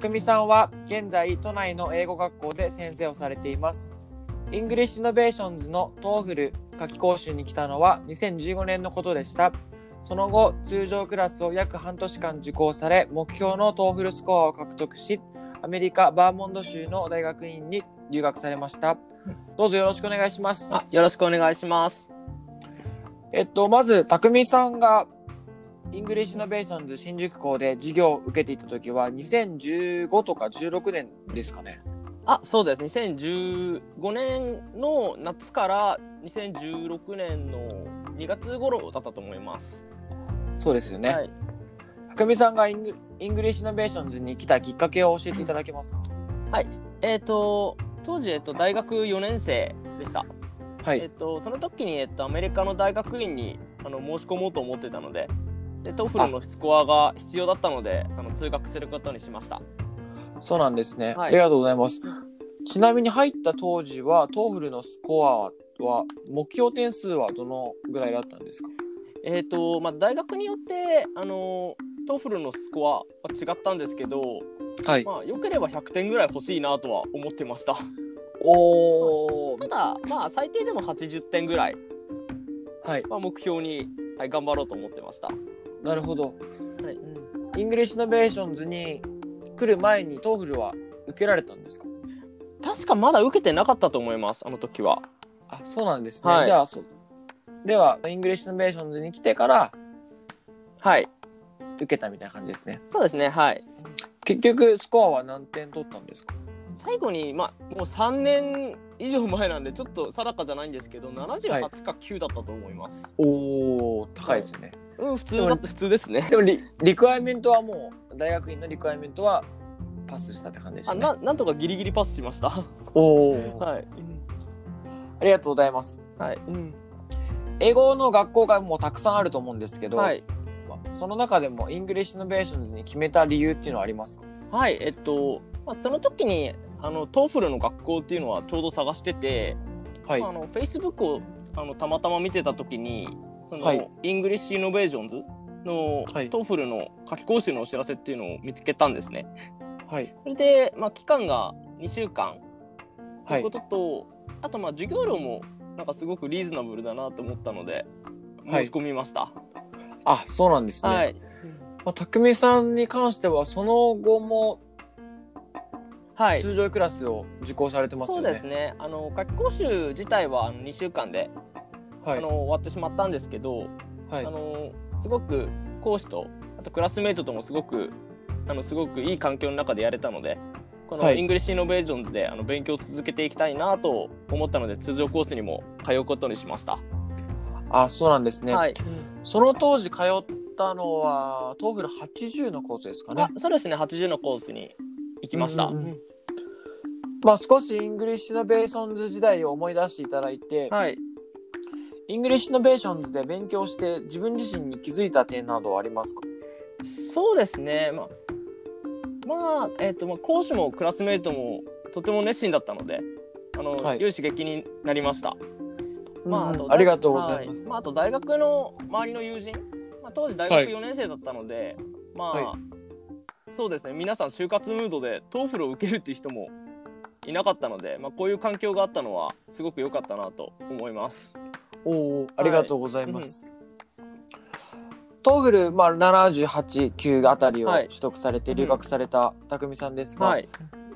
たくみさんは現在都内の英語学校で先生をされています。English Innovations の TOEFL 夏季講習に来たのは2015年のことでした。その後、通常クラスを約半年間受講され、目標の TOEFL スコアを獲得し、アメリカ・バーモンド州の大学院に留学されました。どうぞよろしくお願いします。あ、よろしくお願いします。えっと、まず、たくみさんが、 English Innovations 新宿校で授業を受けていた時は2015とか16年ですかね。あ、そうです。2015年の夏から2016年の2月頃だったと思います。そうですよね。はい。みさんがイング English Innovations に来たきっかけを教えていただけますか？えっ、と、当時、えっと、大学4年生でした。はい。えっと、その時に、えっと、アメリカの大学院にあの申し込もうと思ってたので、で、 TOEFL のスコアが必要だったので、あの通学することにしました。そうなんですね、はいありがとうございます。ちなみに入った当時は、 TOEFL のスコアは、目標点数はどのぐらいだったんですか？えっ、と、まあ、大学によって、あの、 TOEFL のスコアは違ったんですけど、はい。まあ、良ければ100点ぐらい欲しいなとは思ってました。お ただ、まあ、最低でも80点ぐらい、はい。まあ、目標に、はい、頑張ろうと思ってました。なるほど。はい、 English Innovations に来る前に TOEFL は受けられたんですか？確かまだ受けてなかったと思います、あの時は。あ、そうなんですね。はいじゃあ、そでは、 English Innovations に来てからはい。受けたみたいな感じですね。そうですね、はい。結局、スコアは何点取ったんですか？最後に、まあ、もう3年以上前なんで、ちょっと定かじゃないんですけど、78か9だったと思います。おー、高いですよね。うん、普通だって普通ですね。でもリ、リクワイメントはもう、大学院のリクワイメントはパスしたって感じでしたね。あななんとかギリギリパスしました。おー、はい。ありがとうございます。はい。うん。英語の学校がもうたくさんあると思うんですけど、はい。まあその中でも English Innovations に決めた理由っていうのはありますか？はい、えっと、まあ、その時に、あの、 TOEFL の学校っていうのはちょうど探してて、はいまあ、あの、Facebook をあのたまたま見てた時に、その、はい English Innovations の、はい TOEFL の夏季講習のお知らせっていうのを見つけたんですね。はい。それで、まあ、期間が2週間とはいいうことと、あと、まあ、授業料も、なんかすごくリーズナブルだなと思ったので、はい申し込みました。あ、そうなんですね。はい。まあ、匠さんに関しては、その後もはい。通常クラスを受講されてますよそうね。ですね。あの、夏季講習自体はあの2週間で、はい。あの終わってしまったんですけど、はいあ。のすごく講師とあとクラスメイトともすごくあのすごくいい環境の中でやれたのでこのはい English Innovations であの勉強を続けていきたいなと思ったので通常コースにも通うことにしました。あ、そうなんですね。はい。その当時通ったのは、 TOEFL 80のコースですかねあ。そうですね80のコースに行きました。うんうんうんまあ少し English Innovations 時代を思い出していただいて、はい。 English Innovations で勉強して自分自身に気づいた点などはありますか？そうですね。まあまあえっ、とまあ講師もクラスメイトもとても熱心だったので。あの、はい良い刺激になりました。まあ、あとありがとうございます。はまあ、あと大学の周りの友人、まあ、当時大学はい4年生だったので、まあ、はそうですね皆さん就活ムードで TOEFL を受けるっていう人もいなかったので、まあ、こういう環境があったのはすごく良かったなと思います。おお、ありがとうございます。 TOEFL、まあ、78、9あたりをはい取得されて留学された匠さんですが、はい、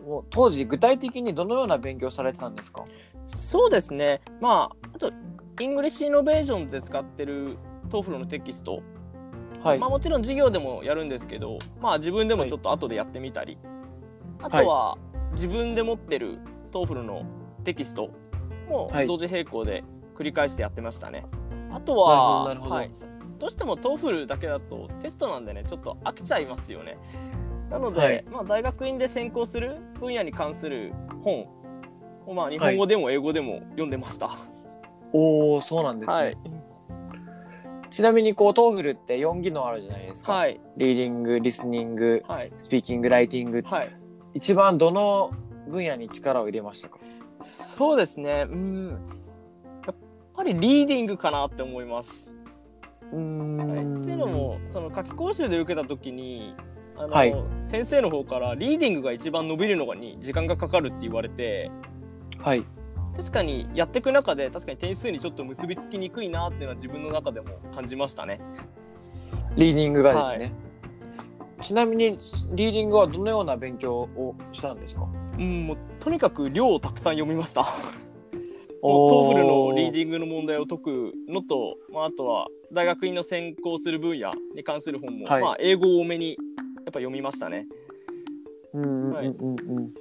もう当時具体的にどのような勉強されてたんですか？そうですね。まああと English Innovations で使ってる TOEFL のテキスト、はい。まあ、もちろん授業でもやるんですけど、まあ、自分でもちょっと後でやってみたり、あとは自分で持ってるTOEFL のテキストもはい同時並行で繰り返してやってましたね。あとはなるほどなるほどはい、どうしても TOEFL だけだとテストなんでねちょっと飽きちゃいますよね。なので、はいまあ、大学院で専攻する分野に関する本を、まあ、日本語でも英語でも読んでました。おおそうなんですね、はい。ちなみにこう TOEFL って4技能あるじゃないですか、はい。リーディングリスニングはい。スピーキングライティングはい。一番どの分野に力を入れましたか？そうですね。うん。やっぱりリーディングかなって思います。うーんはい、っていうのもその夏期講習で受けた時にあの、はい先生の方からリーディングが一番伸びるのに時間がかかるって言われてはい確かにやっていく中で確かに点数にちょっと結びつきにくいなっていうのは自分の中でも感じましたね。リーディングがですね、ちなみにリーディングはどのような勉強をしたんですか？うん、もうとにかく量をたくさん読みました。おー。 TOEFL のリーディングの問題を解くのと、まあ、あとは大学院の専攻する分野に関する本も、はい。まあ、英語を多めにやっぱ読みましたね。うんうんうんはいうん。うん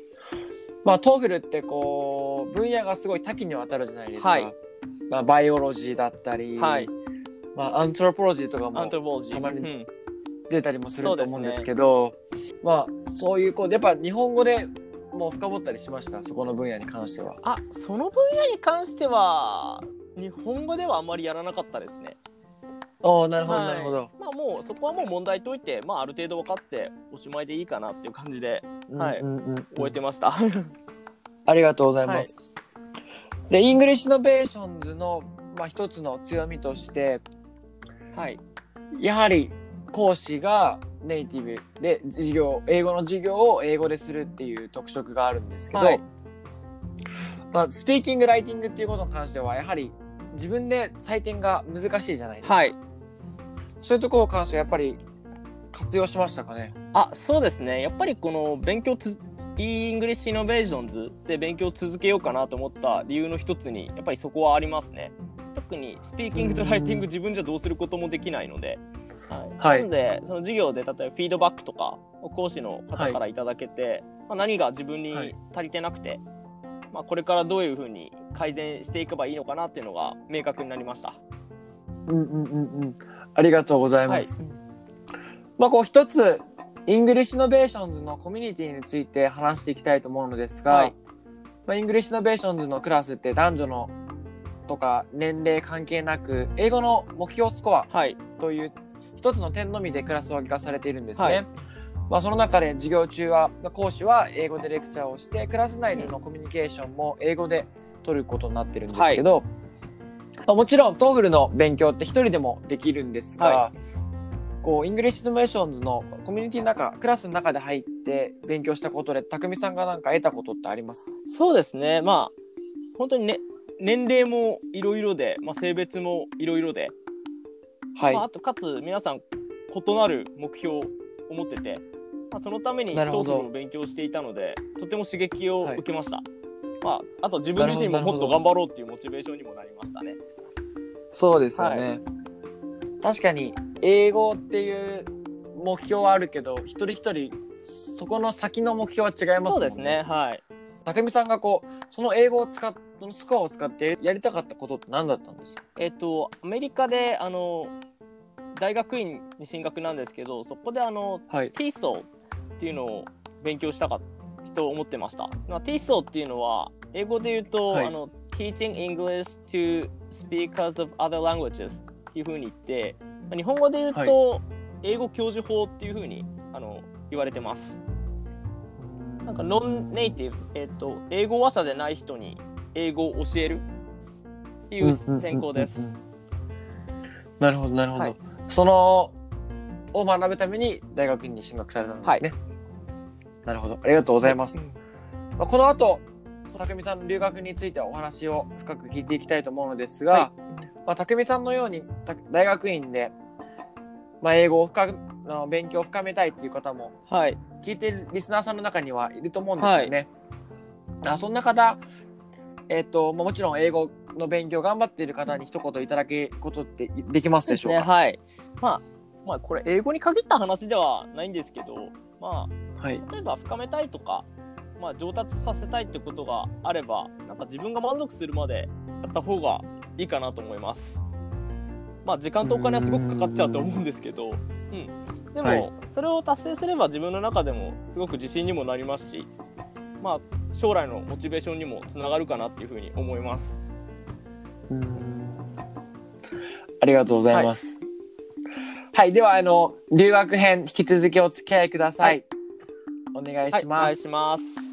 まあ TOEFL ってこう分野がすごい多岐にわたるじゃないですか、はい。まあ、バイオロジーだったり、はい。まあ、アントロポロジーとかアも。たまにうん出たりもすると思うんですけどまあそういうこうやっぱ日本語でもう深掘ったりしました？そこの分野に関しては。あその分野に関しては日本語ではあんまりやらなかったですね。おおなるほどはいなるほど。まあもうそこはもう問題解いて、まあ、ある程度分かっておしまいでいいかなっていう感じではいうんうんうん終えてました。ありがとうございます。で English Innovations の、まあ、一つの強みとしてはいやはり講師がネイティブで授業英語の授業を英語でするっていう特色があるんですけど、はい。まあ、スピーキングライティングっていうことに関してはやはり自分で採点が難しいじゃないですか、はい。そういうところに関してはやっぱり活用しましたかね？あそうですね。やっぱりこの勉強つEnglish Innovations で勉強を続けようかなと思った理由の一つにやっぱりそこはありますね。特にスピーキングとライティング自分じゃどうすることもできないので、はいはい。なのでその授業で例えばフィードバックとかを講師の方からいただけて、まあ、何が自分にはい。足りてなくて、まあ、これからどういうふうに改善していけばいいのかなっていうのが明確になりました。うんうんうんうん。ありがとうございはい。ます、まあこう一つ English Innovations のコミュニティについて話していきたいと思うのですが、はい。まあ、 English Innovations のクラスって男女のとか年齢関係なく英語の目標スコアはい。という一つの点のみでクラス分けがされているんですね。はい。まあ、その中で授業中は講師は英語でレクチャーをしてクラス内でのコミュニケーションも英語で取ることになってるんですけど、まあもちろん TOEFL の勉強って一人でもできるんですが、はこう English Innovations のコミュニティの中クラスの中で入って勉強したことで匠さんが何か得たことってありますか？そうですね。まあ本当にね年齢もいろいろで、まあ、性別もいろいろで、はい、まあ、あとかつ皆さん異なる目標を持ってて、まあ、そのためになるほど。TOEFL を勉強していたのでとても刺激をはい。受けました、まあ、あと自分自身ももっと頑張ろうっていうモチベーションにもなりましたね。そうですよね、確かに英語っていう目標はあるけど一人一人そこの先の目標は違いますもんね。そうですねはい。匠さんがこうその英語を使っそのスコアを使ってやりたかったことって何だったんですか？えっ、とアメリカであの大学院に進学なんですけどそこであのはい TESOL っていうのを勉強したかと思ってました。まあ、TESOL っていうのは英語で言うと、はいあの Teaching English to Speakers of Other Languages っていうふうに言って、まあ日本語で言うと、英語教授法っていうふうにあの言われてます。なんかノンネイティブ、えっと英語話者でない人に英語を教えるっていう専攻です。なるほどなるほど、はいそのを学ぶために大学院に進学されたんですね、なるほど。ありがとうございます、まあ、この後匠さんの留学についてはお話を深く聞いていきたいと思うのですが、はい。まあ、匠さんのようにた大学院で、まあ、英語を深くあの勉強を深めたいっていう方もはい。聞いてるリスナーさんの中にはいると思うんですよね。あそんな方、えっ、と、もちろん英語の勉強頑張っている方に一言いただけることってできますでしょうか、ね、はい。まあ、まあ、これ英語に限った話ではないんですけど、まはい。あ、例えば深めたいとか、まあ、上達させたいってことがあれば、なんか自分が満足するまでやった方がいいかなと思います。まあ時間とお金はすごくかかっちゃうと思うんですけど、うん、でも、はいそれを達成すれば自分の中でもすごく自信にもなりますし、まあ将来のモチベーションにもつながるかなっていうふうに思います。ありがとうございます。はい、では、あの、留学編、引き続きお付き合いください。はいお願いはい、します。お願いします。